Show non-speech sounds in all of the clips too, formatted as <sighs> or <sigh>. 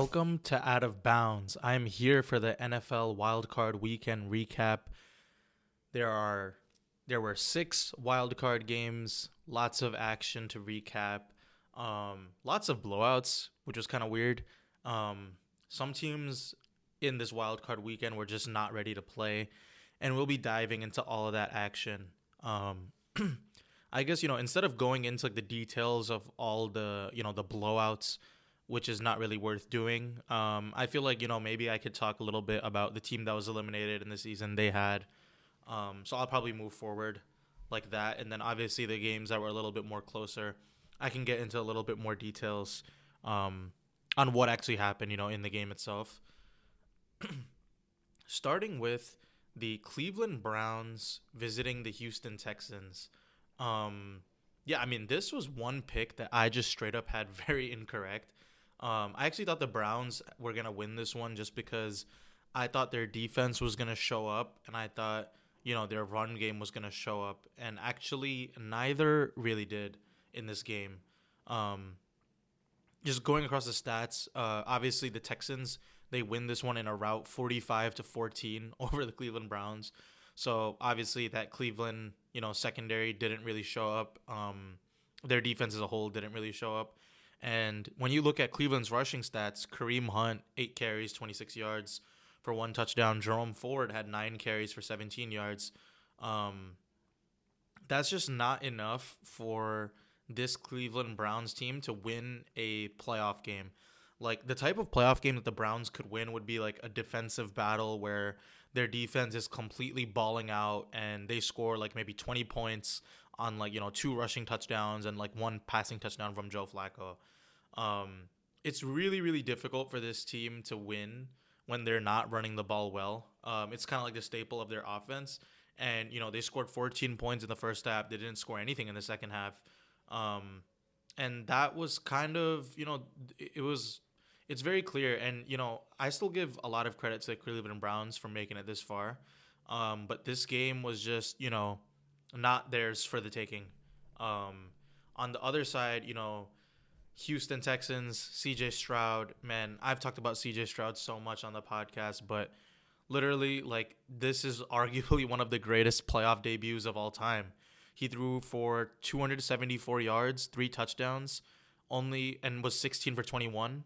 Welcome to Out of Bounds. I'm here for the NFL Wildcard Weekend recap. There are there were six wildcard games, lots of action to recap, um, lots of blowouts, which was kind of weird. Um, some teams in this wildcard weekend were just not ready to play, and we'll be diving into all of that action. Um, <clears throat> I guess you know instead of going into like the details of all the you know the blowouts which is not really worth doing. Um, I feel like you know maybe I could talk a little bit about the team that was eliminated in the season they had. Um, so I'll probably move forward like that, and then obviously the games that were a little bit more closer, I can get into a little bit more details um, on what actually happened, you know, in the game itself. <clears throat> Starting with the Cleveland Browns visiting the Houston Texans. Um, yeah, I mean, this was one pick that I just straight up had <laughs> very incorrect. Um, I actually thought the Browns were gonna win this one just because I thought their defense was gonna show up, and I thought you know their run game was gonna show up, and actually neither really did in this game. Um, just going across the stats, uh, obviously the Texans they win this one in a rout, forty-five to fourteen <laughs> over the Cleveland Browns. So obviously that Cleveland you know secondary didn't really show up. Um, their defense as a whole didn't really show up. And when you look at Cleveland's rushing stats, Kareem Hunt, eight carries, 26 yards for one touchdown. Jerome Ford had nine carries for 17 yards. Um, that's just not enough for this Cleveland Browns team to win a playoff game. Like the type of playoff game that the Browns could win would be like a defensive battle where their defense is completely balling out and they score like maybe 20 points on like you know two rushing touchdowns and like one passing touchdown from Joe Flacco. Um, it's really really difficult for this team to win when they're not running the ball well. Um, it's kind of like the staple of their offense. And you know they scored 14 points in the first half. They didn't score anything in the second half. Um, and that was kind of you know it was it's very clear. And you know I still give a lot of credit to the Cleveland Browns for making it this far. Um, but this game was just you know not theirs for the taking. Um, on the other side, you know, Houston Texans, CJ Stroud, man, I've talked about CJ Stroud so much on the podcast, but literally, like, this is <laughs> arguably one of the greatest playoff debuts of all time. He threw for 274 yards, three touchdowns, only, and was 16 for 21.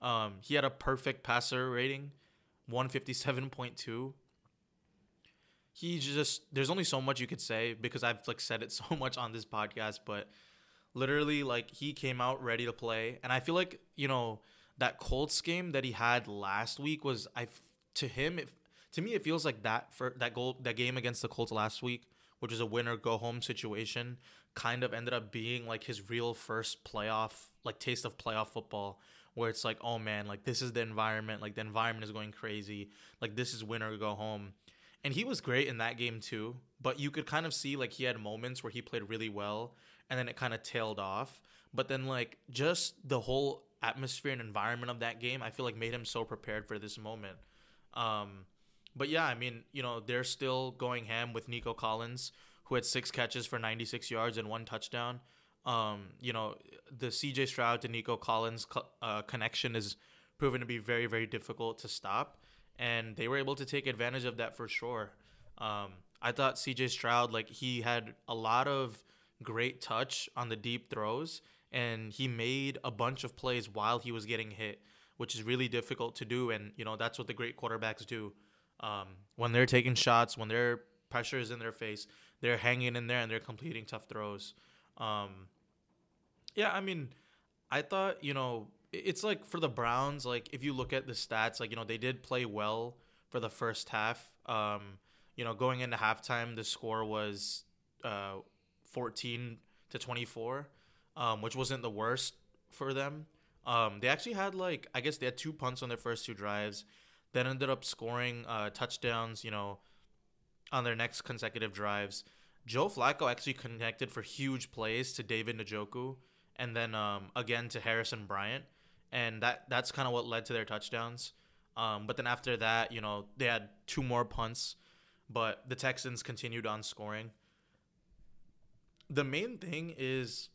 Um, he had a perfect passer rating, 157.2 he just there's only so much you could say because I've like said it <laughs> so much on this podcast, but literally like he came out ready to play, and I feel like you know that Colts game that he had last week was I to him it, to me it feels like that for that goal that game against the Colts last week, which is a winner go home situation, kind of ended up being like his real first playoff like taste of playoff football where it's like oh man like this is the environment like the environment is going crazy like this is winner go home and he was great in that game too. But you could kind of see like he had moments where he played really well, and then it kind of tailed off. But then like just the whole atmosphere and environment of that game, I feel like made him so prepared for this moment. Um, but yeah, I mean, you know, they're still going ham with Nico Collins, who had six catches for 96 yards and one touchdown. Um, you know, the CJ Stroud to Nico Collins uh, connection is proven to be very, very difficult to stop and they were able to take advantage of that for sure. Um, I thought CJ Stroud, like he had a lot of great touch on the deep throws, and he made a bunch of plays while he was getting hit, which is really difficult to do. And you know that's what the great quarterbacks do. Um, when they're taking shots, when their pressure is in their face, they're hanging in there and they're completing tough throws. Um, yeah, I mean, I thought you know it's like for the Browns, like if you look at the stats, like you know they did play well for the first half. Um, you know, going into halftime, the score was uh, 14 to 24, um, which wasn't the worst for them. Um, they actually had like I guess they had two punts on their first two drives, then ended up scoring uh, touchdowns. You know, on their next consecutive drives. Joe Flacco actually connected for huge plays to David Njoku and then um, again to Harrison Bryant and that that's kind of what led to their touchdowns. Um, but then after that, you know, they had two more punts, but the Texans continued on scoring. the main thing is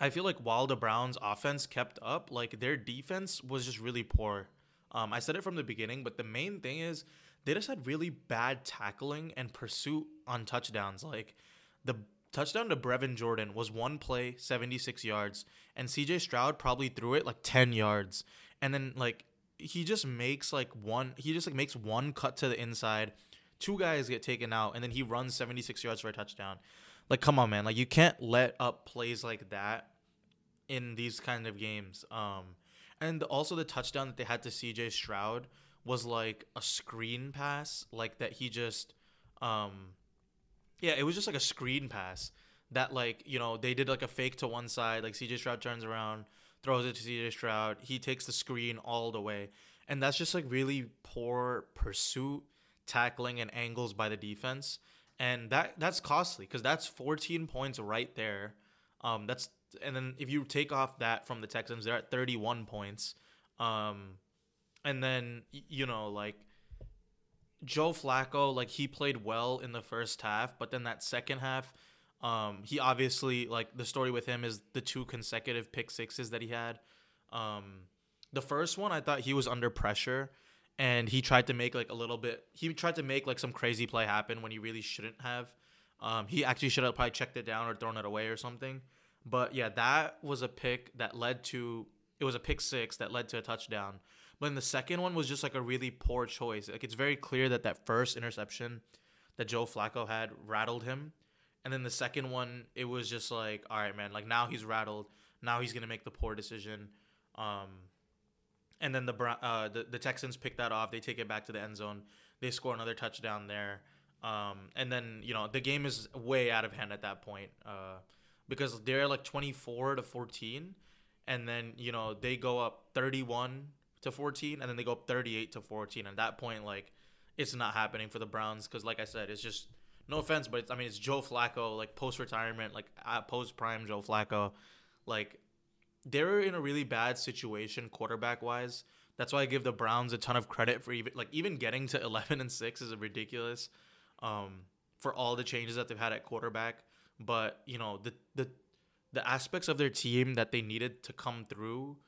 I feel like while the Browns offense kept up, like their defense was just really poor. Um, I said it from the beginning, but the main thing is they just had really bad tackling and pursuit on touchdowns. Like the touchdown to Brevin Jordan was one play, 76 yards, and CJ Stroud probably threw it like 10 yards. And then like he just makes like one he just like makes one cut to the inside. Two guys get taken out and then he runs 76 yards for a touchdown. Like come on man, like you can't let up plays like that in these kind of games. Um and also the touchdown that they had to CJ Stroud was like a screen pass, like that he just um yeah, it was just like a screen pass that like, you know, they did like a fake to one side, like CJ Stroud turns around, throws it to CJ Stroud, he takes the screen all the way. And that's just like really poor pursuit, tackling and angles by the defense. And that that's costly because that's 14 points right there. Um that's and then if you take off that from the Texans, they're at 31 points. Um and then you know like Joe Flacco like he played well in the first half, but then that second half um he obviously like the story with him is the two consecutive pick sixes that he had. Um the first one I thought he was under pressure and he tried to make like a little bit he tried to make like some crazy play happen when he really shouldn't have. Um he actually should have probably checked it down or thrown it away or something. But yeah, that was a pick that led to it was a pick six that led to a touchdown. But then the second one was just like a really poor choice. Like it's very clear that that first interception that Joe Flacco had rattled him. And then the second one, it was just like, all right, man, like now he's rattled. Now he's gonna make the poor decision. Um, and then the uh, the the Texans pick that off. They take it back to the end zone. They score another touchdown there. Um, and then you know the game is way out of hand at that point uh, because they're like 24 to 14, and then you know they go up 31 to 14 and then they go up 38 to 14 at that point like it's not happening for the browns because like i said it's just no offense but i mean it's joe flacco like post retirement like post prime joe flacco. Like they're in a really bad situation quarterback wise that's why i give the browns a ton of credit for even like even getting to <laughs> 11 and 6 is ridiculous um for all the changes that they've had at quarterback. But you know the the the aspects of their team that they needed to come through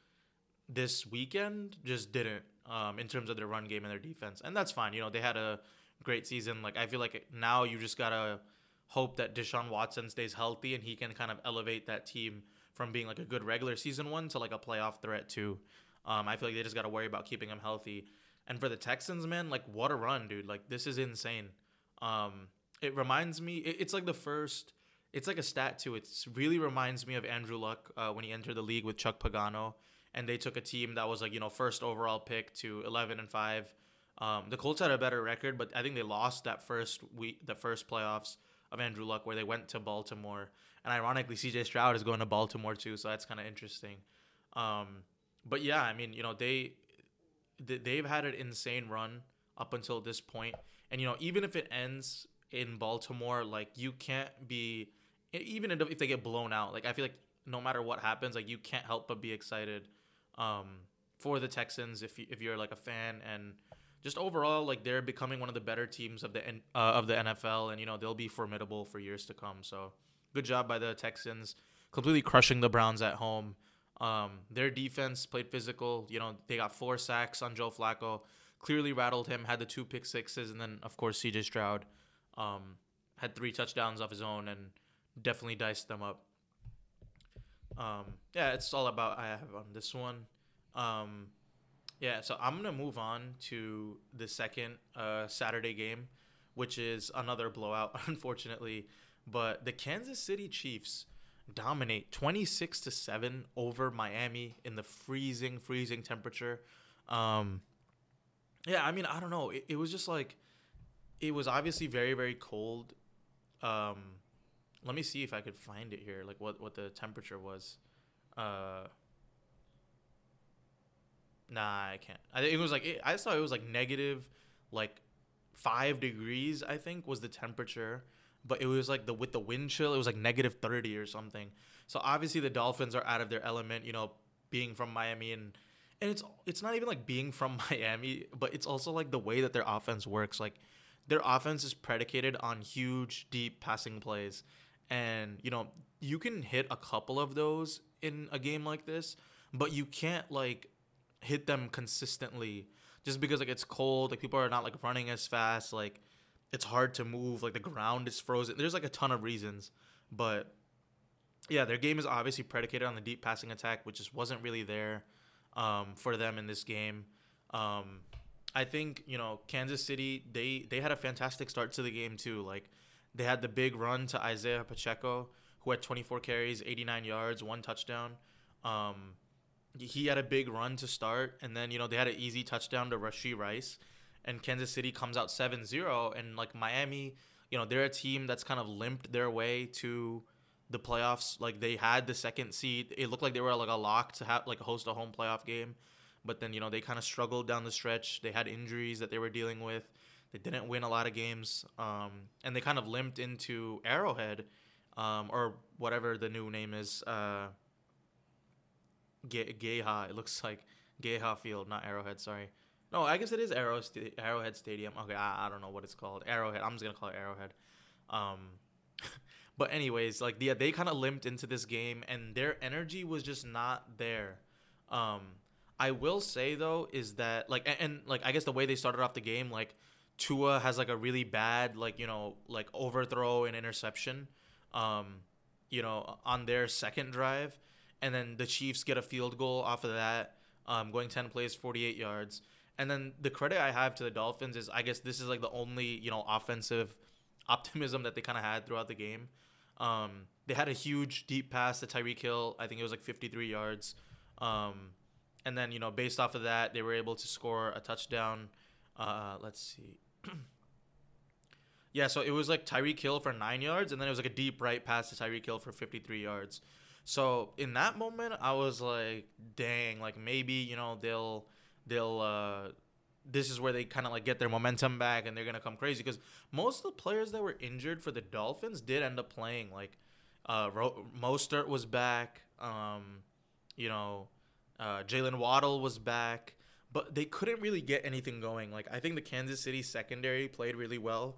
this weekend just didn't um, in terms of their run game and their defense, and that's fine. You know, they had a great season. Like I feel like now you just gotta hope that Deshaun Watson stays healthy and he can kind of elevate that team from being like a good regular season one to like a playoff threat too. Um, I feel like they just gotta worry about keeping him healthy. And for the Texans, man, like what a run, dude! Like this is insane. Um, it reminds me. It, it's like the first. It's like a stat too. It really reminds me of Andrew Luck uh, when he entered the league with Chuck Pagano and they took a team that was like you know first overall pick to 11 and 5 um, the colts had a better record but i think they lost that first week the first playoffs of andrew luck where they went to baltimore. And ironically cj stroud is going to baltimore too so that's kind of interesting. Um, but yeah i mean you know they they've had an insane run up until this point. And you know even if it ends in baltimore like you can't be even if they get blown out like i feel like no matter what happens like you can't help but be excited um, for the Texans if you, if you're like a fan and just overall like they're becoming one of the better teams of the uh, of the NFL and you know they'll be formidable for years to come. So good job by the Texans, completely crushing the Browns at home. Um, their defense played physical. You know they got four sacks on Joe Flacco, clearly rattled him. Had the two pick sixes and then of course C.J. Stroud um, had three touchdowns of his own and definitely diced them up. Um, yeah, it's all about I have on this one. Um, yeah, so I'm gonna move on to the second uh, Saturday game, which is another blowout, <laughs> unfortunately. But the Kansas City Chiefs dominate 26 to 7 over Miami in the freezing, freezing temperature. Um, yeah, I mean, I don't know. It, it was just like, it was obviously very, very cold. Um, let me see if I could find it here, like what what the temperature was. Uh, nah, I can't. I it was like it, I saw it was like negative, like five degrees. I think was the temperature, but it was like the with the wind chill, it was like negative thirty or something. So obviously the Dolphins are out of their element. You know, being from Miami and and it's it's not even like being from <laughs> Miami, but it's also like the way that their offense works. Like their offense is predicated on huge, deep passing plays and you know you can hit a couple of those in a game like this, but you can't like hit them consistently just because like it's cold, like people are not like running as fast, like it's hard to move, like the ground is frozen. There's like a ton of reasons, but yeah, their game is obviously predicated on the deep passing attack, which just wasn't really there um, for them in this game. Um, I think you know Kansas City they they had a fantastic start to the game too. Like they had the big run to Isaiah Pacheco, who had 24 carries, 89 yards, one touchdown. Um, he had a big run to start, and then you know they had an easy touchdown to Rashee Rice, and Kansas City comes out 7-0, and like Miami, you know they're a team that's kind of limped their way to the playoffs. Like they had the second seed. It looked like they were like a lock to have like host a home playoff game, but then you know they kind of struggled down the stretch. They had injuries that they were dealing with. They didn't win a lot of games, um, and they kind of limped into Arrowhead, um, or whatever the new name is. Uh, Geha. It looks <laughs> like Geha Field, not Arrowhead. Sorry. No, I guess it is Arrow St- Arrowhead Stadium. Okay, I, I don't know what it's called. Arrowhead. I'm just gonna call it Arrowhead. Um, <laughs> but anyways, like yeah, they kind of limped into this game, and their energy was just not there. Um, I will say though is that like and, and like I guess the way they started off the game, like Tua has like a really bad like you know like overthrow and interception. Um, you know on their second drive and then the Chiefs get a field goal off of that, um, going ten plays, forty eight yards. And then the credit I have to the Dolphins is I guess this is like the only you know offensive <laughs> optimism that they kind of had throughout the game. Um, they had a huge deep pass to Tyreek Hill. I think it was like 53 yards. Um, and then you know based off of that, they were able to score a touchdown. Uh, let's see. <clears throat> yeah, so it was like Tyreek Hill for nine yards, and then it was like a deep right pass to Tyreek Hill for 53 yards. So in that moment, I was like, dang, like maybe you know they'll they'll uh, this is where they kind of like get their momentum back and they're gonna come crazy because most of the players that were injured for the Dolphins did end up playing. Like uh, Ro- Mostert was back, um, you know, uh, Jalen Waddle was back, but they couldn't really get anything going. Like I think the Kansas City secondary played really well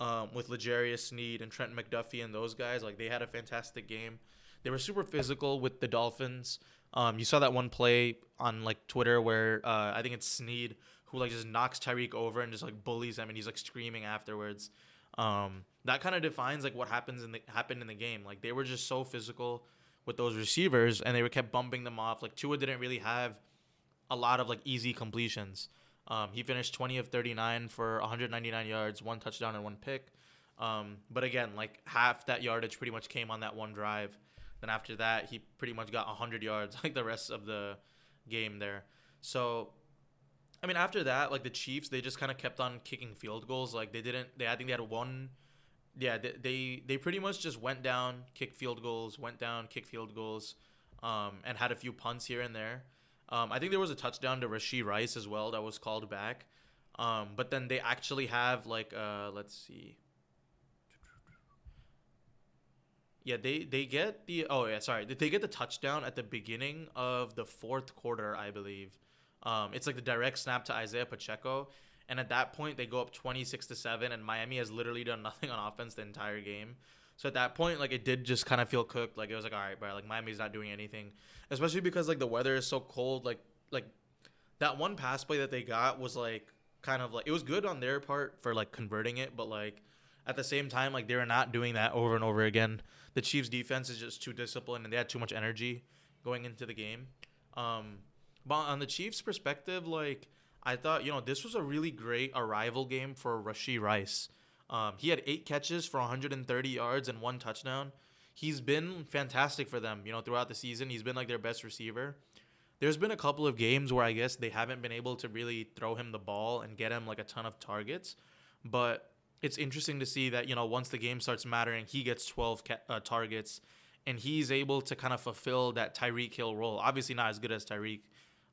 um, with L'Jarius Sneed and Trent McDuffie and those guys. Like they had a fantastic game. They were super physical with the Dolphins. Um, you saw that one play on like Twitter where uh, I think it's Sneed who like just knocks Tyreek over and just like bullies him and he's like screaming afterwards. Um, that kind of defines like what happens in the happened in the game. Like they were just so physical with those receivers and they were kept bumping them off. Like Tua didn't really have a lot of like easy completions. Um, he finished 20 of 39 for 199 yards, one touchdown and one pick. Um, but again, like half that yardage pretty much came on that one drive. Then after that, he pretty much got 100 yards <laughs> like the rest of the game there. So, I mean, after that, like the Chiefs, they just kind of kept on kicking field goals. Like they didn't. They I think they had one. Yeah, they they, they pretty much just went down, kicked field goals, went down, kicked field goals, um, and had a few punts here and there. Um, I think there was a touchdown to Rashee Rice as well that was called back. Um, but then they actually have like uh, let's see. Yeah, they they get the oh yeah sorry they get the touchdown at the beginning of the fourth quarter I believe. Um, it's like the direct snap to Isaiah Pacheco, and at that point they go up twenty six to seven, and Miami has literally done <laughs> nothing on offense the entire game. So at that point, like it did just kind of feel cooked. Like it was like, all right, bro, like Miami's not doing anything, especially because like the weather is so cold. Like like that one pass play that they got was like kind of like it was good on their part for like converting it, but like at the same time, like they're not doing that over and over again. The Chiefs' defense is just too disciplined, and they had too much energy going into the game. Um, but on the Chiefs' perspective, like I thought, you know, this was a really great arrival game for Rashee Rice. Um, he had eight catches for 130 yards and one touchdown. He's been fantastic for them, you know, throughout the season. He's been like their best receiver. There's been a couple of games where I guess they haven't been able to really throw him the ball and get him like a ton of targets, but it's interesting to see that you know once the game starts mattering, he gets 12 ca- uh, targets, and he's able to kind of fulfill that Tyreek Hill role. Obviously, not as good as Tyreek.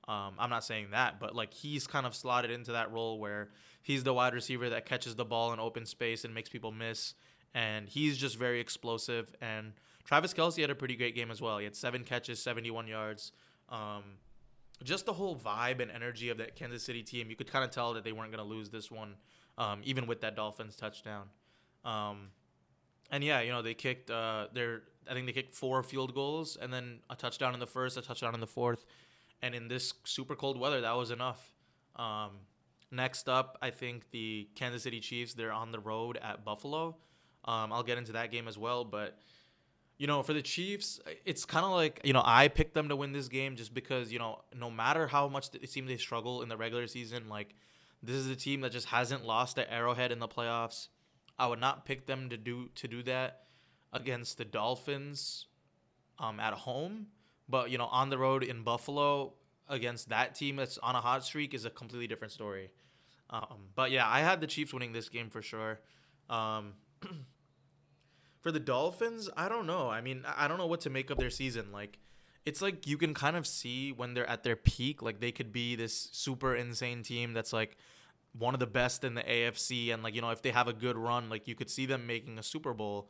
Um, I'm not saying that, but like he's kind of slotted into that role where he's the wide receiver that catches the ball in open space and makes people miss, and he's just very explosive. And Travis Kelce had a pretty great game as well. He had seven catches, 71 yards. Um, just the whole vibe and energy of that Kansas City team, you could kind of tell that they weren't going to lose this one um, even with that Dolphins touchdown. Um, and yeah, you know they kicked uh, their I think they kicked four field goals and then a touchdown in the first, a touchdown in the fourth, and in this super cold weather, that was enough. Um, next up, I think the Kansas City Chiefs. They're on the road at Buffalo. Um, I'll get into that game as well, but you know, for the Chiefs, it's kind of like you know I picked them to win this game just because you know no matter how much it seems they struggle in the regular season, like this is a team that just hasn't lost at Arrowhead in the playoffs. I would not pick them to do to do that against the Dolphins um, at home, but you know on the road in Buffalo against that team that's on a hot streak is a completely different story. Um, but yeah, I had the Chiefs winning this game for sure. Um, <clears throat> for the Dolphins, I don't know. I mean, I don't know what to make of their season. Like, it's like you can kind of see when they're at their peak, like they could be this super insane team that's like one of the best in the AFC, and like you know, if they have a good run, like you could see them making a Super Bowl.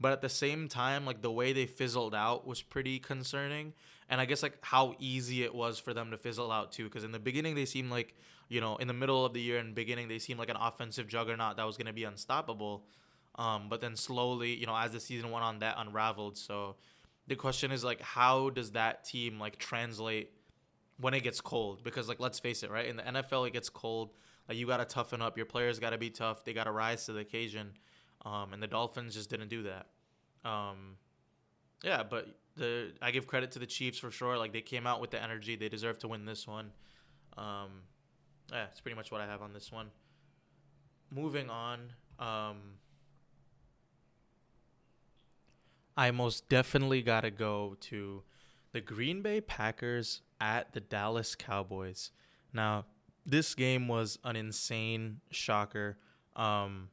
But at the same time, like the way they fizzled out was pretty concerning. And I guess like how easy it was for them to fizzle out too. Because in the beginning, they seemed like, you know, in the middle of the year and beginning, they seemed like an offensive juggernaut that was going to be unstoppable. Um, but then slowly, you know, as the season went on, that unraveled. So the question is like, how does that team like translate when it gets cold? Because like, let's face it, right? In the NFL, it gets cold. Like you got to toughen up. Your players got to be tough. They got to rise to the occasion. Um, and the Dolphins just didn't do that. Um, yeah, but the I give credit to the Chiefs for sure. Like they came out with the energy. They deserve to win this one. Um, yeah, it's pretty much what I have on this one. Moving on. Um, I most definitely got to go to the Green Bay Packers at the Dallas Cowboys. Now, this game was an insane shocker. Um,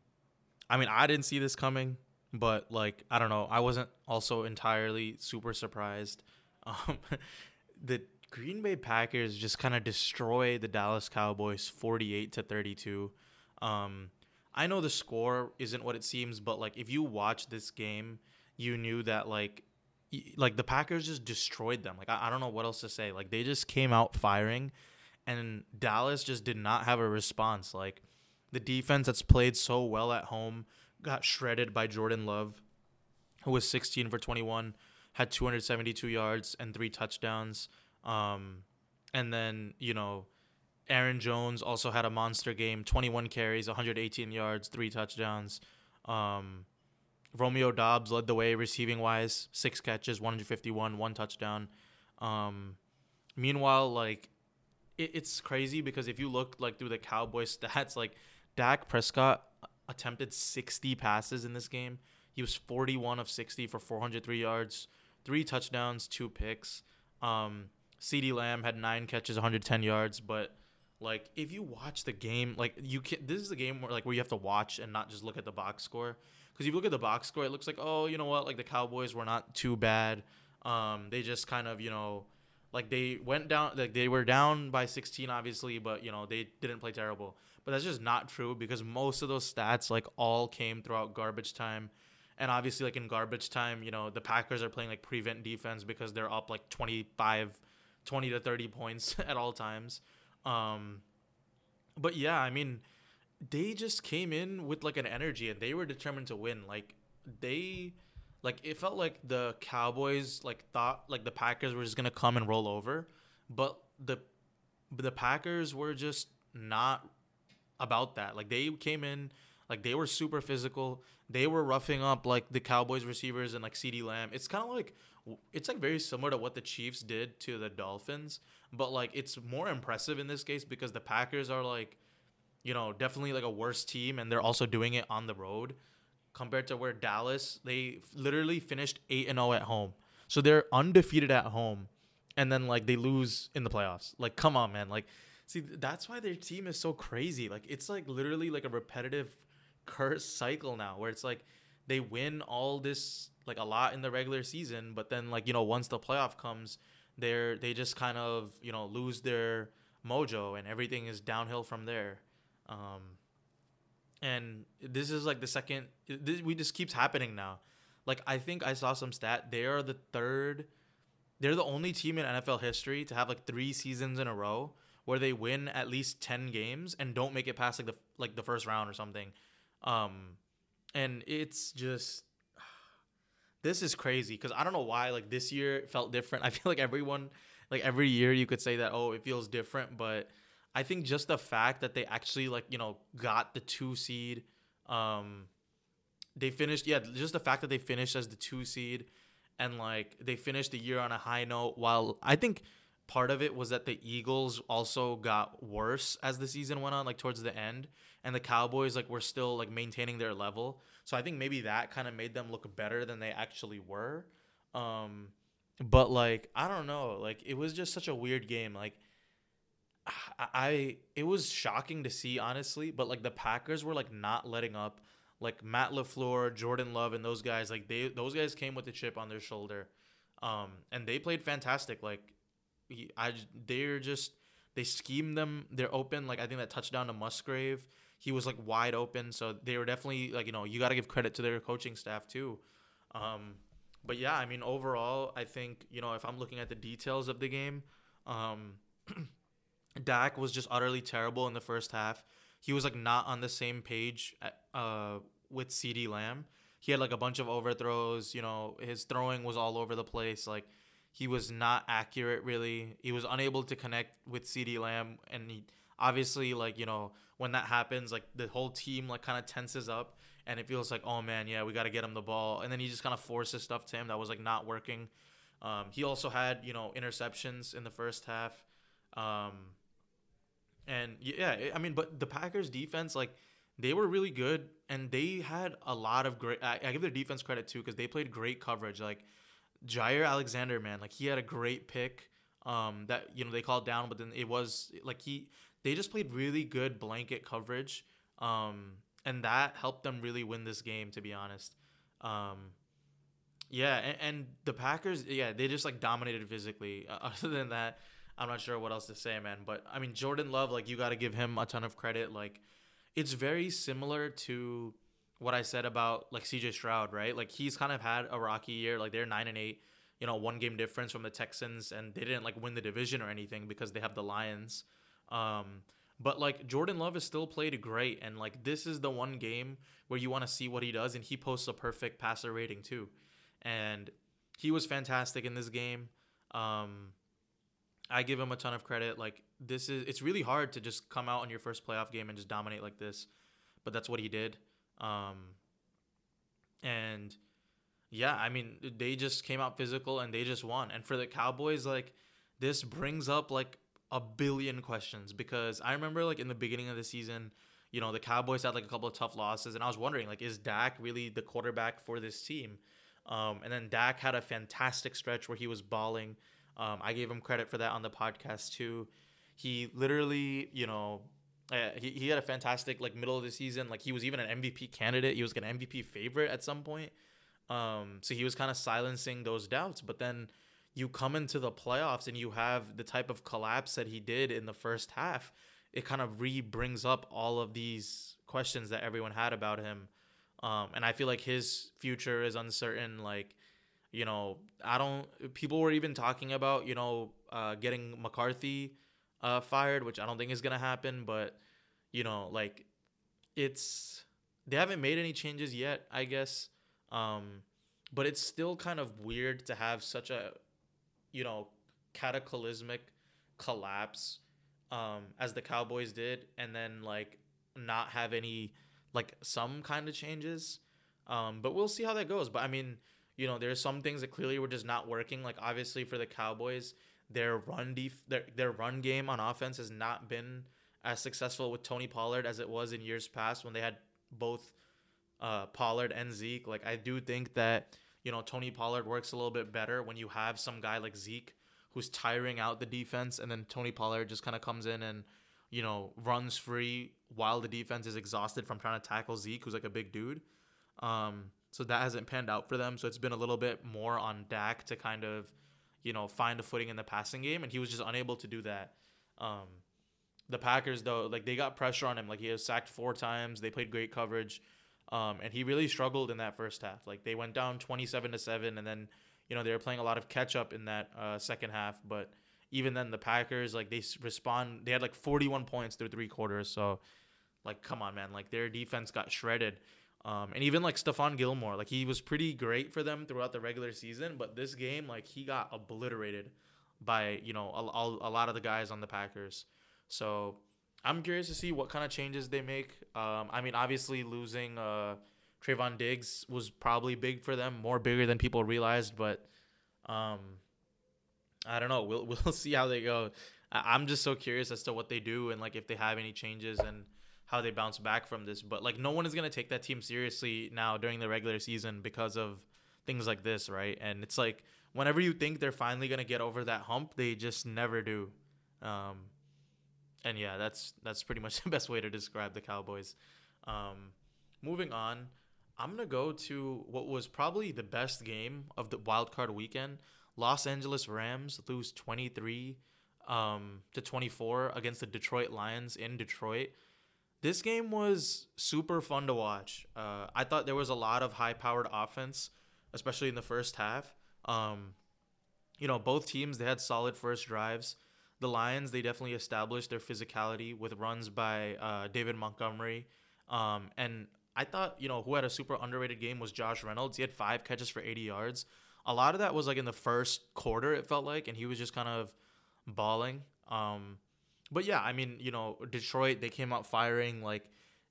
I mean, I didn't see this coming, but like, I don't know. I wasn't also entirely super surprised. <laughs> Um, the Green Bay Packers just kind of destroy the Dallas Cowboys 48 to 32. Um, I know the score isn't what it seems, but like, if you watch this game, you knew that like like the Packers just destroyed them. Like I, I don't know what else to say. Like they just came out firing and Dallas just did not have a response. Like the defense that's played so well at home got shredded by Jordan Love, who was 16 for 21, had 272 yards and three touchdowns. Um, and then, you know, Aaron Jones also had a monster game 21 carries, 118 yards, three touchdowns. Um, Romeo Doubs led the way receiving wise, six catches, 151, one touchdown. Um, meanwhile, like it, it's crazy because if you look like through the Cowboys <laughs> stats, like Dak Prescott attempted 60 passes in this game. He was 41 of 60 for 403 yards, three touchdowns, two picks. Um, CeeDee Lamb had nine catches, 110 yards, but like if you watch the game, like you can this is the game where like where you have to watch and not just look at the box score because if you look at the box score, it looks like oh, you know what, like the Cowboys were not too bad. Um, they just kind of you know, like they went down, like they were down by 16, obviously, but you know they didn't play terrible. But that's just not true because most of those stats like all came throughout garbage time. And obviously, like in garbage time, you know, the Packers are playing like prevent defense because they're up like 25, 20 to 30 points <laughs> at all times. Um, but yeah, I mean, they just came in with like an energy and they were determined to win. Like they like it felt like the Cowboys like thought like the Packers were just gonna come and roll over, but the the Packers were just not about that. Like they came in like they were super physical. They were roughing up like the Cowboys receivers and like CeeDee Lamb. It's kind of like it's like very similar to what the Chiefs did to the Dolphins, but like it's more impressive in this case because the Packers are like you know, definitely like a worse team, and they're also doing it on the road compared to where Dallas they literally finished eight and zero oh at home, so they're undefeated at home, and then like they lose in the playoffs. Like, come on, man! Like, see, that's why their team is so crazy. Like, it's like literally like a repetitive curse cycle now, where it's like they win all this like a lot in the regular season, but then like you know once the playoff comes, they're they just kind of you know lose their mojo and everything is downhill from there. Um, and this is like the second. This, we just keeps happening now. Like I think I saw some stat. They are the third. They're the only team in NFL history to have like three seasons in a row where they win at least ten games and don't make it past like the like the first round or something. Um, and it's just <sighs> this is crazy because I don't know why like this year felt different. <laughs> I feel like everyone like every year you could say that oh it feels different, but I think just the fact that they actually like you know got the two seed, um, they finished yeah just the fact that they finished as the two seed, and like they finished the year on a high note. While I think part of it was that the Eagles also got worse as the season went on, like towards the end, and the Cowboys like were still like maintaining their level. So I think maybe that kind of made them look better than they actually were. Um, but like I don't know, like it was just such a weird game. Like I, it was shocking to see honestly, but like the Packers were like not letting up. Like Matt LaFleur, Jordan Love, and those guys, like they those guys came with the chip on their shoulder, um, and they played fantastic. Like I they're just they schemed them. They're open. Like I think that touchdown to Musgrave, he was like wide open. So they were definitely like you know you got to give credit to their coaching staff too. Um, but yeah, I mean overall, I think you know if I'm looking at the details of the game, um, <clears throat> Dak was just utterly terrible in the first half. He was like not on the same page at, uh, with CeeDee Lamb. He had like a bunch of overthrows. You know, his throwing was all over the place. Like he was not accurate really. He was unable to connect with CeeDee Lamb and he obviously like, you know, when that happens, like the whole team like kind of tenses up and it feels like, oh man, yeah, we got to get him the ball. And then he just kind of forces stuff to him that was like not working. Um, he also had, you know, interceptions in the first half. Um, and yeah, I mean, but the Packers defense, like, they were really good and they had a lot of great. I, I give their defense credit too because they played great coverage. Like, Jaire Alexander, man, like he had a great pick. Um, that you know they called down, but then it was like he they just played really good blanket coverage. Um, and that helped them really win this game, to be honest. Um, yeah, and, and the Packers, yeah, they just like dominated physically. Uh, <laughs> other than that, I'm not sure what else to say, man. But I mean, Jordan Love, like you got to give him a ton of credit. Like, it's very similar to what I said about like CJ Stroud, right? Like he's kind of had a rocky year. Like they're nine and eight, you know, one game difference from the Texans, and they didn't like win the division or anything because they have the Lions. Um, but like Jordan Love has still played great, and like this is the one game where you want to see what he does, and he posts a perfect passer rating too, and he was fantastic in this game. Um, I give him a ton of credit. Like this is it's really hard to just come out on your first playoff game and just dominate like this, but that's what he did. Um, and yeah, I mean, they just came out physical and they just won. And for the Cowboys, like, this brings up like a billion questions because I remember like in the beginning of the season, you know, the Cowboys had like a couple of tough losses, and I was wondering, like, is Dak really the quarterback for this team? Um, and then Dak had a fantastic stretch where he was balling. Um, I gave him credit for that on the podcast too. He literally, you know, uh, he, he had a fantastic like middle of the season. Like he was even an MVP candidate. He was an MVP favorite at some point. Um, so he was kind of silencing those doubts. But then you come into the playoffs and you have the type of collapse that he did in the first half. It kind of re brings up all of these questions that everyone had about him. Um, and I feel like his future is uncertain. Like, you know, I don't. People were even talking about, you know, uh, getting McCarthy uh, fired, which I don't think is gonna happen. But you know, like it's they haven't made any changes yet, I guess. Um, but it's still kind of weird to have such a you know cataclysmic collapse um, as the Cowboys did, and then like not have any like some kind of changes. Um, but we'll see how that goes. But I mean, you know, there's some things that clearly were just not working. Like obviously for the Cowboys, their run def- their their run game on offense has not been as successful with Tony Pollard as it was in years past when they had both uh, Pollard and Zeke. Like I do think that you know Tony Pollard works a little bit better when you have some guy like Zeke who's tiring out the defense, and then Tony Pollard just kind of comes in and you know runs free while the defense is exhausted from trying to tackle Zeke, who's like a big dude. Um, so that hasn't panned out for them. So it's been a little bit more on Dak to kind of you know, find a footing in the passing game, and he was just unable to do that. Um, the Packers, though, like they got pressure on him. Like he was sacked four times. They played great coverage, um, and he really struggled in that first half. Like they went down twenty-seven to seven, and then you know they were playing a lot of catch up in that uh, second half. But even then, the Packers like they respond. They had like forty-one points through three quarters. So, like, come on, man. Like their defense got shredded. Um, and even like Stephon Gilmore, like he was pretty great for them throughout the regular season, but this game, like he got obliterated by you know a, a, a lot of the guys on the Packers. So I'm curious to see what kind of changes they make. Um, I mean, obviously losing uh, Trevon Diggs was probably big for them, more bigger than people realized. But um, I don't know. We'll <laughs> we'll see how they go. I, I'm just so curious as to what they do and like if they have any changes and how they bounce back from this. But like no one is gonna take that team seriously now during the regular season because of things like this, right? And it's like whenever you think they're finally gonna get over that hump, they just never do. Um, and yeah, that's that's pretty much <laughs> the best way to describe the Cowboys. Um, moving on, I'm gonna go to what was probably the best game of the wild card weekend. Los Angeles Rams lose 23 um, to 24 against the Detroit Lions in Detroit. This game was super fun to watch. Uh, I thought there was a lot of high-powered offense, especially in the first half. Um, you know, both teams they had solid first drives the Lions, they definitely established their physicality with runs by uh, David Montgomery. Um, and I thought, you know, who had a super underrated game was Josh Reynolds. He had five catches for 80 yards. A lot of that was like in the first quarter, it felt like, and he was just kind of balling. Um, but yeah, I mean, you know, Detroit, they came out firing. Like,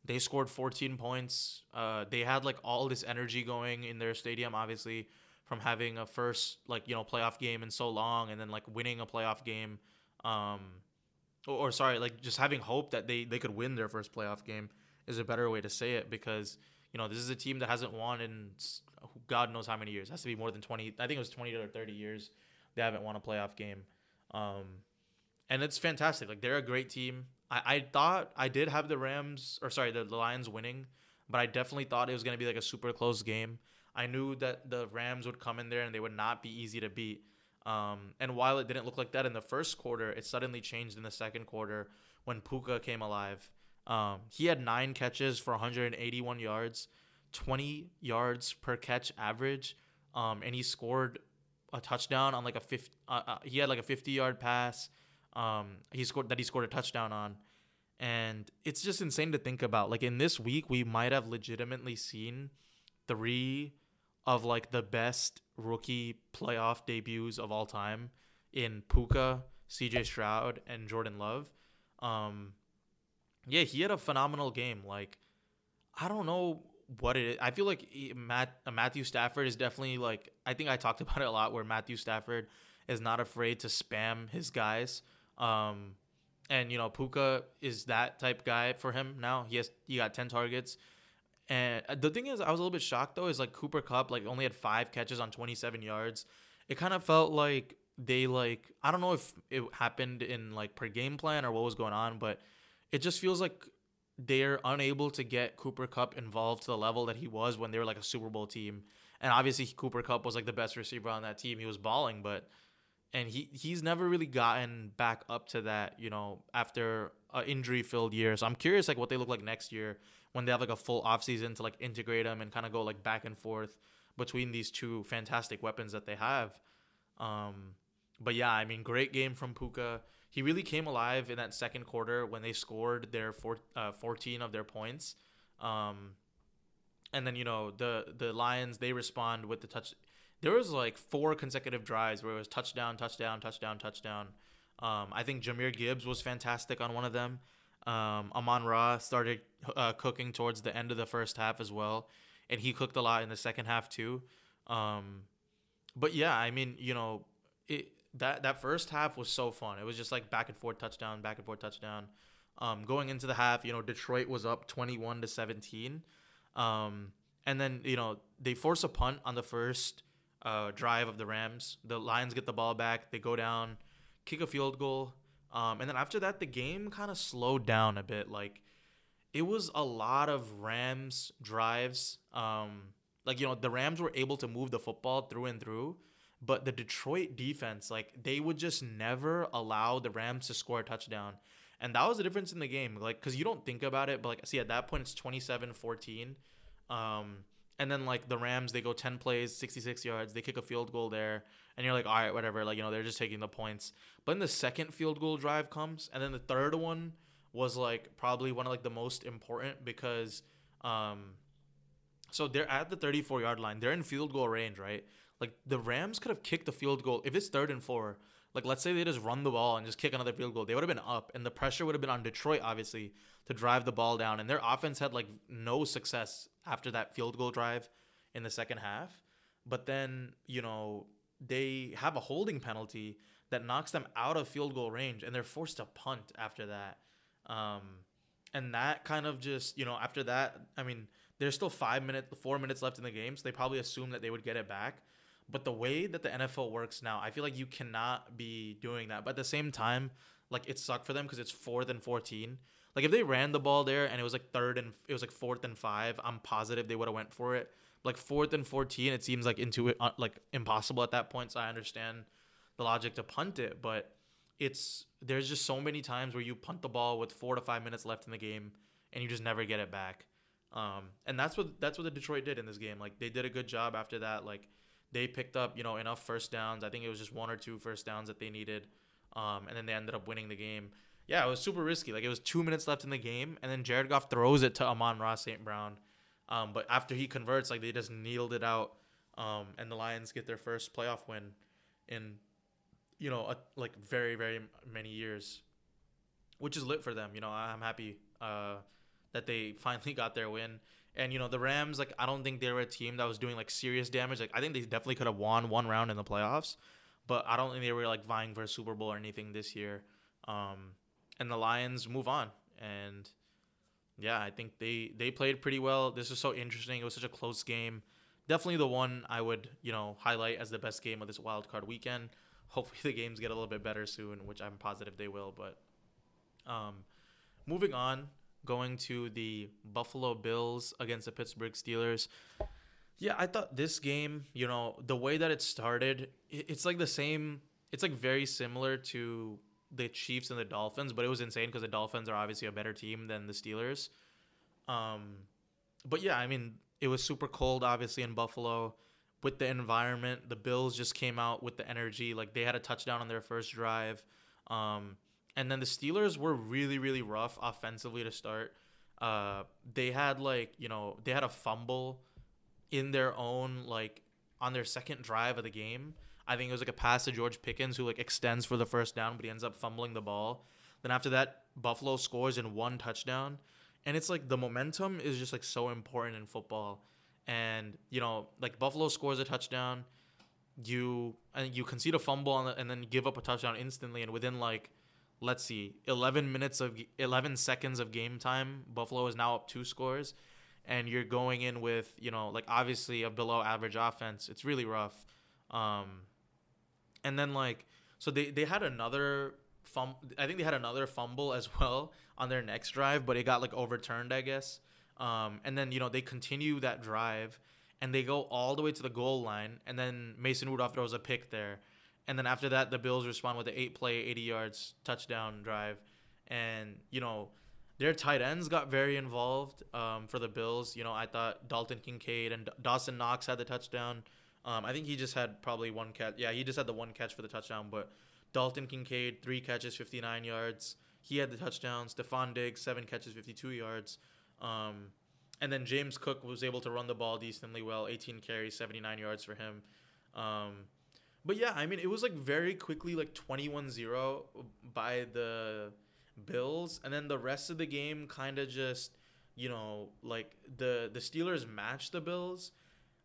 they scored 14 points. Uh, they had like all this energy going in their stadium, obviously, from having a first, like, you know, playoff game in so long and then like winning a playoff game um, or, or, sorry, like just having hope that they they could win their first playoff game is a better way to say it because you know this is a team that hasn't won in God knows how many years. It has to be more than twenty. I think it was twenty or thirty years they haven't won a playoff game. Um, and it's fantastic. Like they're a great team. I, I thought I did have the Rams or sorry the, Lions winning, but I definitely thought it was gonna be like a super close game. I knew that the Rams would come in there and they would not be easy to beat. Um, and while it didn't look like that in the first quarter, it suddenly changed in the second quarter when Puka came alive. Um, he had nine catches for 181 yards, 20 yards per catch average, um, and he scored a touchdown on like a 50. Uh, uh, he had like a 50 yard pass. Um, he scored that he scored a touchdown on, and it's just insane to think about. Like in this week, we might have legitimately seen three of like the best rookie playoff debuts of all time in Puka, CJ Stroud, and Jordan Love. Um, yeah, he had a phenomenal game. Like, I don't know what it is. I feel like Matt uh, Matthew Stafford is definitely like I think I talked <laughs> about it a lot where Matthew Stafford is not afraid to spam his guys. Um, and you know Puka is that type guy for him now. He has he got ten targets. And uh, the thing is, I was a little bit shocked though. Is like Cooper Kupp like only had five catches on 27 yards. It kind of felt like they like I don't know if it happened in like per game plan or what was going on, but it just feels like they're unable to get Cooper Kupp involved to the level that he was when they were like a Super Bowl team. And obviously Cooper Kupp was like the best receiver on that team. He was balling, but and he he's never really gotten back up to that, you know, after an injury filled year. So I'm curious like what they look like next year when they have like a full offseason to like integrate them and kind of go like back and forth between these two fantastic weapons that they have. Um, but yeah, I mean, great game from Puka. He really came alive in that second quarter when they scored their four, uh, 14 of their points. Um, and then you know the the Lions they respond with the touch. There was like four consecutive drives where it was touchdown, touchdown, touchdown, touchdown. Um, I think Jahmyr Gibbs was fantastic on one of them. Um, Amon Ra started uh, cooking towards the end of the first half as well, and he cooked a lot in the second half too. Um, but yeah, I mean, you know, it that that first half was so fun. It was just like back and forth touchdown, back and forth touchdown. Um, going into the half, you know, Detroit was up twenty one to seventeen, um, and then you know they force a punt on the first uh, drive of the Rams. The Lions get the ball back. They go down, kick a field goal. Um, and then after that, the game kind of slowed down a bit. Like it was a lot of Rams drives. Um, like you know, the Rams were able to move the football through and through, but the Detroit defense, like they would just never allow the Rams to score a touchdown. And that was the difference in the game. Like, cause you don't think about it, but like, see, at that point, it's 27 14. Um, and then like the Rams, they go 10 plays, 66 yards, they kick a field goal there and you're like, all right, whatever. Like, you know, they're just taking the points. But then the second field goal drive comes, and then the third one was like probably one of like the most important because um So they're at the 34 yard line. They're in field goal range, right? Like the Rams could have kicked the field goal if it's third and four. Like let's say they just run the ball and just kick another field goal, they would have been up, and the pressure would have been on Detroit, obviously, to drive the ball down. And their offense had like no success after that field goal drive in the second half. But then you know they have a holding penalty that knocks them out of field goal range, and they're forced to punt after that. Um, and that kind of just you know after that, I mean, there's still five minutes, four minutes left in the game, so they probably assume that they would get it back. But the way that the NFL works now, I feel like you cannot be doing that. But at the same time, like it sucked for them because it's fourth and fourteen. Like if they ran the ball there and it was like third and it was like fourth and five, I'm positive they would have went for it. Like fourth and fourteen, it seems like into uh, like impossible at that point. So I understand the logic to punt it, but it's there's just so many times where you punt the ball with four to five minutes left in the game and you just never get it back. Um, and that's what that's what the Detroit did in this game. Like they did a good job after that. Like they picked up, you know, enough first downs. I think it was just one or two first downs that they needed. Um, and then they ended up winning the game. Yeah, it was super risky. Like it was two minutes left in the game, and then Jared Goff throws it to Amon-Ra St. Brown. Um, but after he converts, like they just kneeled it out, um, and the Lions get their first playoff win in, you know, a, like very very many years, which is lit for them. You know, I'm happy uh, that they <laughs> finally got their win. And you know the Rams, like I don't think they were a team that was doing like serious damage. Like I think they definitely could have won one round in the playoffs, but I don't think they were like vying for a Super Bowl or anything this year. Um, and the Lions move on, and yeah, I think they they played pretty well. This was so interesting. It was such a close game. Definitely the one I would you know highlight as the best game of this wild card weekend. Hopefully the games get a little bit better soon, which I'm positive they will. But um, moving on, going to the Buffalo Bills against the Pittsburgh Steelers. Yeah, I thought this game, you know, the way that it started, it's like the same. It's like very similar to the Chiefs and the Dolphins, but it was insane because the Dolphins are obviously a better team than the Steelers. Um, but yeah, I mean, it was super cold, obviously in Buffalo. With the environment, the Bills just came out with the energy. Like they had a touchdown on their first drive. Um, and then the Steelers were really, really rough offensively to start. Uh, they had like, you know, they had a fumble in their own, like, on their second drive of the game. I think it was like a pass to George Pickens who like extends for the first down, but he ends up fumbling the ball. Then after that, Buffalo scores in one touchdown. And it's like the momentum is just like so important in football. And, you know, like Buffalo scores a touchdown, you and you concede a fumble the, and then give up a touchdown instantly and within like let's see, 11 minutes of 11 seconds of game time. Buffalo is now up two scores, and you're going in with you know like obviously a below average offense. It's really rough. Um, and then like so they they had another fum. I think they had another fumble as <laughs> well on their next drive, but it got like overturned, I guess. Um, and then you know they continue that drive, and they go all the way to the goal line, and then Mason Rudolph throws a pick there and then after that, the Bills respond with an eight play, 80 yards touchdown drive. And, you know, their tight ends got very involved um, for the Bills. You know, I thought Dalton Kincaid and Dawson Knox had the touchdown. Um, I think he just had probably one catch. Yeah, he just had the one catch for the touchdown. But Dalton Kincaid, three catches, 59 yards. He had the touchdown. Stefon Diggs, seven catches, 52 yards. Um, and then James Cook was able to run the ball decently well, 18 carries, 79 yards for him. Um, but yeah, I mean, it was like very quickly like 21-0 by the Bills, and then the rest of the game kind of just, you know, like the the Steelers matched the Bills.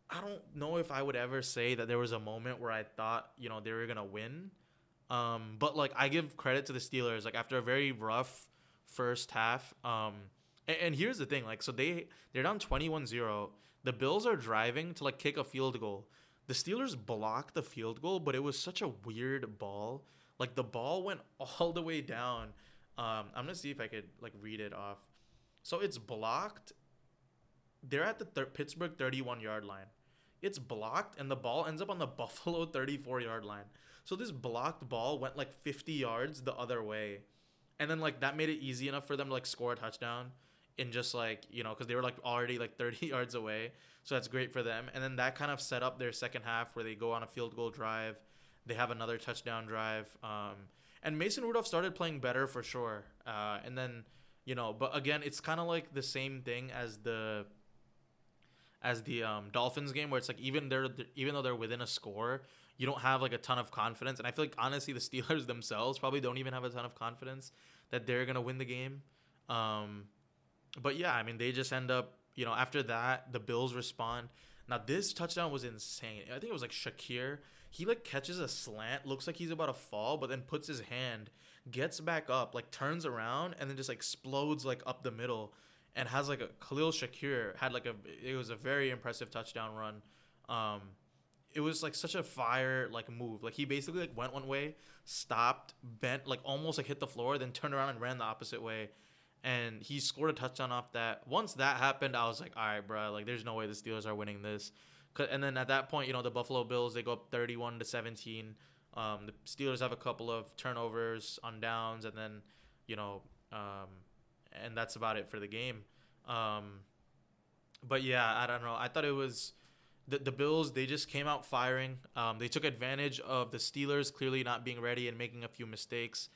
I don't know if I would ever say that there was a moment where I thought, you know, they were gonna win. Um, but like I give credit to the Steelers, like after a very rough first half. Um, and, and here's the thing, like so they they're down 21-0. The Bills are driving to like kick a field goal the Steelers blocked the field goal, but it was such a weird ball. Like the ball went <laughs> all the way down. Um, I'm gonna see if I could like read it off. So it's blocked. They're at the thir- Pittsburgh 31 yard line. It's blocked, and the ball ends up on the <laughs> Buffalo 34 yard line. So this blocked ball went like 50 yards the other way, and then like that made it easy enough for them to like score a touchdown in just like you know because they were like already like <laughs> 30 yards away so that's great for them and then that kind of set up their second half where they go on a field goal drive they have another touchdown drive um, and mason rudolph started playing better for sure uh, and then you know but again it's kind of like the same thing as the as the um, Dolphins game, where it's like even they're even though they're within a score, you don't have like a ton of confidence. And I feel like honestly, the <laughs> Steelers themselves probably don't even have a ton of confidence that they're gonna win the game. Um, but yeah, I mean, they just end up, you know, after that, the Bills respond. Now this touchdown was insane. I think it was like Shakir. He like catches a slant, looks like he's about to fall, but then puts his hand, gets back up, like turns around, and then just like explodes like up the middle, and has like a Khalil Shakir had like a it was a very impressive touchdown run. Um, it was like such a fire like move. Like he basically like went one way, stopped, bent, like almost like hit the floor, then turned around and ran the opposite way. And he scored a touchdown off that. Once that happened, I was like, all right, bro, like there's no way the Steelers are winning this. And then at that point, you know, the Buffalo Bills they go up 31 to 17. Um, the Steelers have a couple of turnovers on downs, and then, you know, um, and that's about it for the game. Um, but yeah, I don't know. I thought it was the, the Bills, they just came out firing. Um, they took advantage of the Steelers clearly not being ready and making a few mistakes.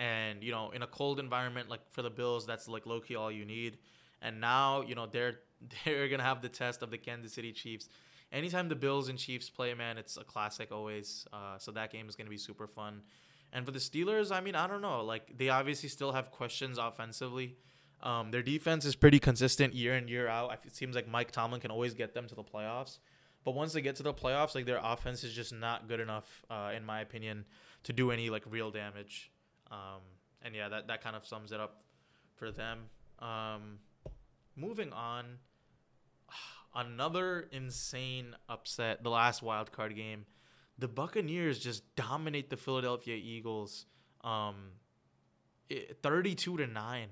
And, you know, in a cold environment like for the Bills, that's like low key all you need. And now, you know, they're <laughs> they're gonna have the test of the Kansas City Chiefs. Anytime the Bills and Chiefs play, man, it's a classic always. Uh, so that game is gonna be super fun. And for the Steelers, I mean, I don't know. Like they obviously still have questions offensively. Um, their defense is pretty consistent year in year out. It seems like Mike Tomlin can always get them to the playoffs. But once they get to the playoffs, like their offense is just not good enough, uh, in my opinion, to do any like real damage. Um, and yeah, that that kind of sums it up for them. Um, moving on, <sighs> another insane upset. The last wild card game, the Buccaneers just dominate the Philadelphia Eagles, um, thirty-two to nine.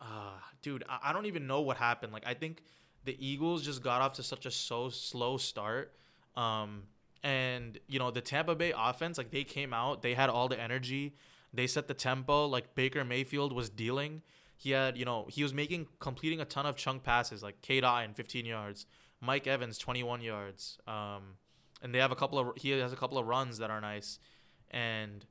Uh, dude, I, I don't even know what happened. Like, I think the Eagles just got off to such a so slow start. Um, and you know the Tampa Bay offense, like they came out, they had all the energy, they set the tempo. Like Baker Mayfield was dealing. He had, you know, he was making completing a ton of chunk passes, like Cade Otton 15 yards, Mike Evans 21 yards. Um, and they have a couple of he has a couple of runs that are nice, and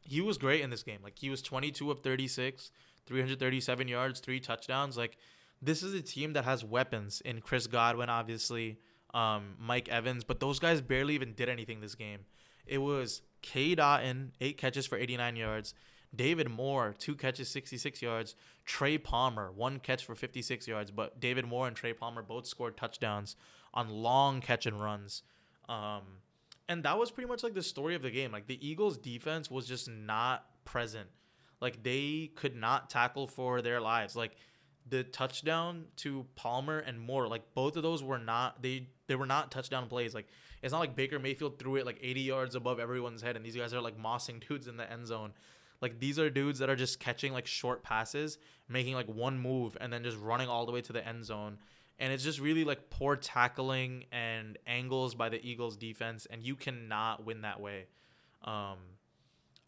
he was great in this game. Like he was 22 of 36, 337 yards, three touchdowns. Like this is a team that has weapons in Chris Godwin, obviously, um, Mike Evans, but those guys barely even did anything this game. It was Cade Otton, eight catches for 89 yards. David Moore, two catches, 66 yards. Trey Palmer, one catch for 56 yards. But David Moore and Trey Palmer both scored touchdowns on long catch and runs. Um, and that was pretty much like the story of the game. Like the Eagles' defense was just not present. Like they could not tackle for their lives. Like the touchdown to Palmer and Moore, like both of those were not they they were not touchdown plays. Like it's not like Baker Mayfield threw it like 80 yards above everyone's head and these guys are like mossing dudes in the end zone. Like these are dudes that are just catching like short passes, making like one move and then just running all the way to the end zone. And it's just really like poor tackling and angles by the Eagles defense and you cannot win that way. Um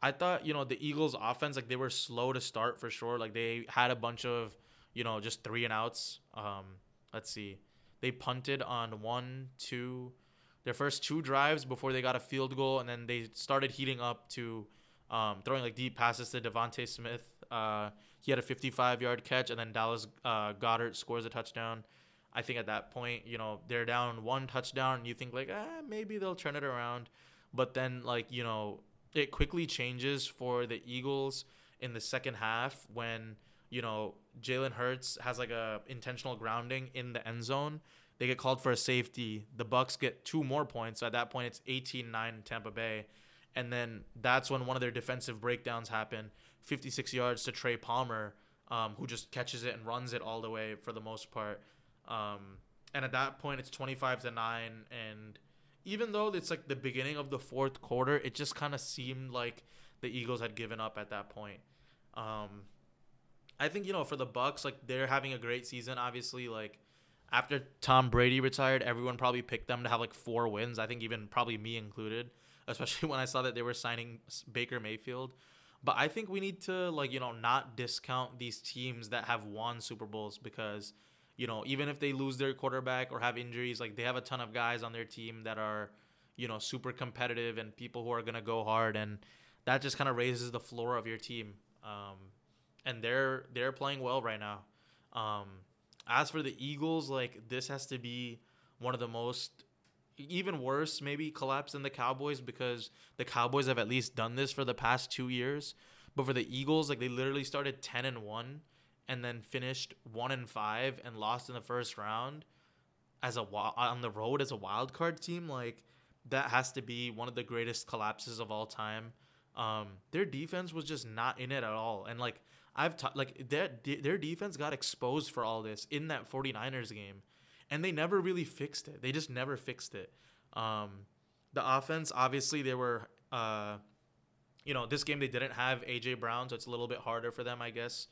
I thought, you know, the Eagles offense like they were slow to start for sure. Like they had a bunch of you know, just three and outs. Um, let's see. They punted on one, two, their first two drives before they got a field goal, and then they started heating up to um, throwing like deep passes to DeVonta Smith. Uh, he had a 55 yard catch, and then Dallas uh, Goedert scores a touchdown. I think at that point, you know, they're down one touchdown, and you think like, ah, maybe they'll turn it around. But then, like, you know, it quickly changes for the Eagles in the second half when you know, Jalen Hurts has like a intentional grounding in the end zone. They get called for a safety. The Bucks get two more points. So At that point, it's 18-9 Tampa Bay. And then that's when one of their defensive breakdowns happen. 56 yards to Trey Palmer, um, who just catches it and runs it all the way for the most part. Um, and at that point, it's 25 to 9. And even though it's like the beginning of the fourth quarter, it just kind of seemed like the Eagles had given up at that point. Um, I think you know for the Bucks, like they're having a great season. Obviously, like after Tom Brady retired, everyone probably picked them to have like four wins. I think even probably me included, <laughs> especially when I saw that they were signing Baker Mayfield. But I think we need to like you know not discount these teams that have won Super Bowls because you know even if they lose their quarterback or have injuries, like they have a ton of guys on their team that are you know super competitive and people who are gonna go hard, and that just kind of raises the floor of your team. Um, and they're they're playing well right now. Um, as for the Eagles, like this has to be one of the most even worse maybe collapse than the Cowboys because the Cowboys have at least done this for the past 2 years. But for the Eagles, like they literally started 10 and 1 and then finished 1 and 5 and lost in the first round as a on the road as a wild card team like that has to be one of the greatest collapses of all time. Um, their defense was just not in it at all. And like I've t- like their their defense got exposed for all this in that 49ers game. And they never really fixed it. They just never fixed it. Um, the offense, obviously, they were, uh, you know, this game they didn't have AJ Brown, so it's a little bit harder for them, I guess,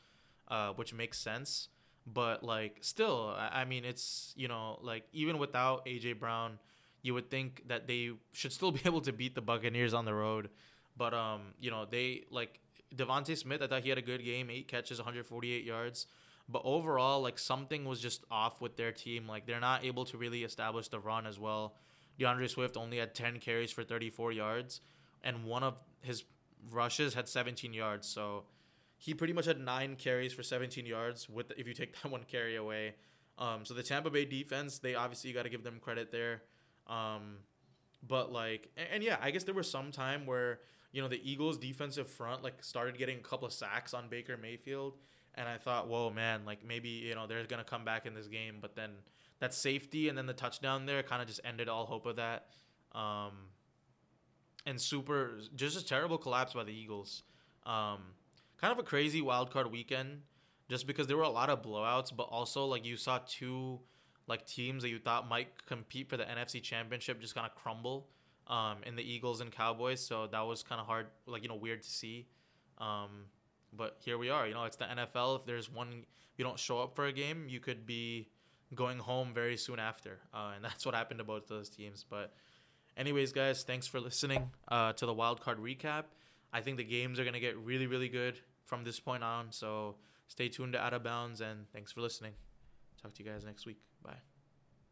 uh, which makes sense. But like, still, I mean, it's you know, like even without AJ Brown, you would think that they should still <laughs> be able to beat the Buccaneers on the road. But um, you know, they like DeVonta Smith. I thought he had a good game, eight catches, 148 yards. But overall, like something was just off with their team. Like they're not able to really establish the run as well. D'Andre Swift only had 10 carries for 34 yards, and one of his rushes had 17 yards. So he pretty much had nine carries for 17 yards. With if you take <laughs> that one carry away, um, so the Tampa Bay defense, they obviously got to give them credit there. Um, but like, and, and, yeah, I guess there was some time where you know the Eagles' defensive front like started getting a couple of sacks on Baker Mayfield, and I thought, whoa, man, like maybe you know they're gonna come back in this game, but then that safety and then the touchdown there kind of just ended all hope of that. Um, and super, just a terrible collapse by the Eagles. Um, kind of a crazy wild card weekend, just because there were a lot of blowouts, but also like you saw two like teams that you thought might compete for the NFC Championship just kind of crumble um, in the Eagles and Cowboys. So that was kind of hard, like you know, weird to see. Um, but here we are. You know, it's the NFL. If there's one, you don't show up for a game, you could be going home very soon after, uh, and <laughs> that's what happened to both those teams. But, anyways, guys, thanks for listening uh, to the wild card recap. I think the games are gonna get really, really good from this point on. So stay tuned to Out of Bounds, and thanks for listening. Talk to you guys next week. Bye.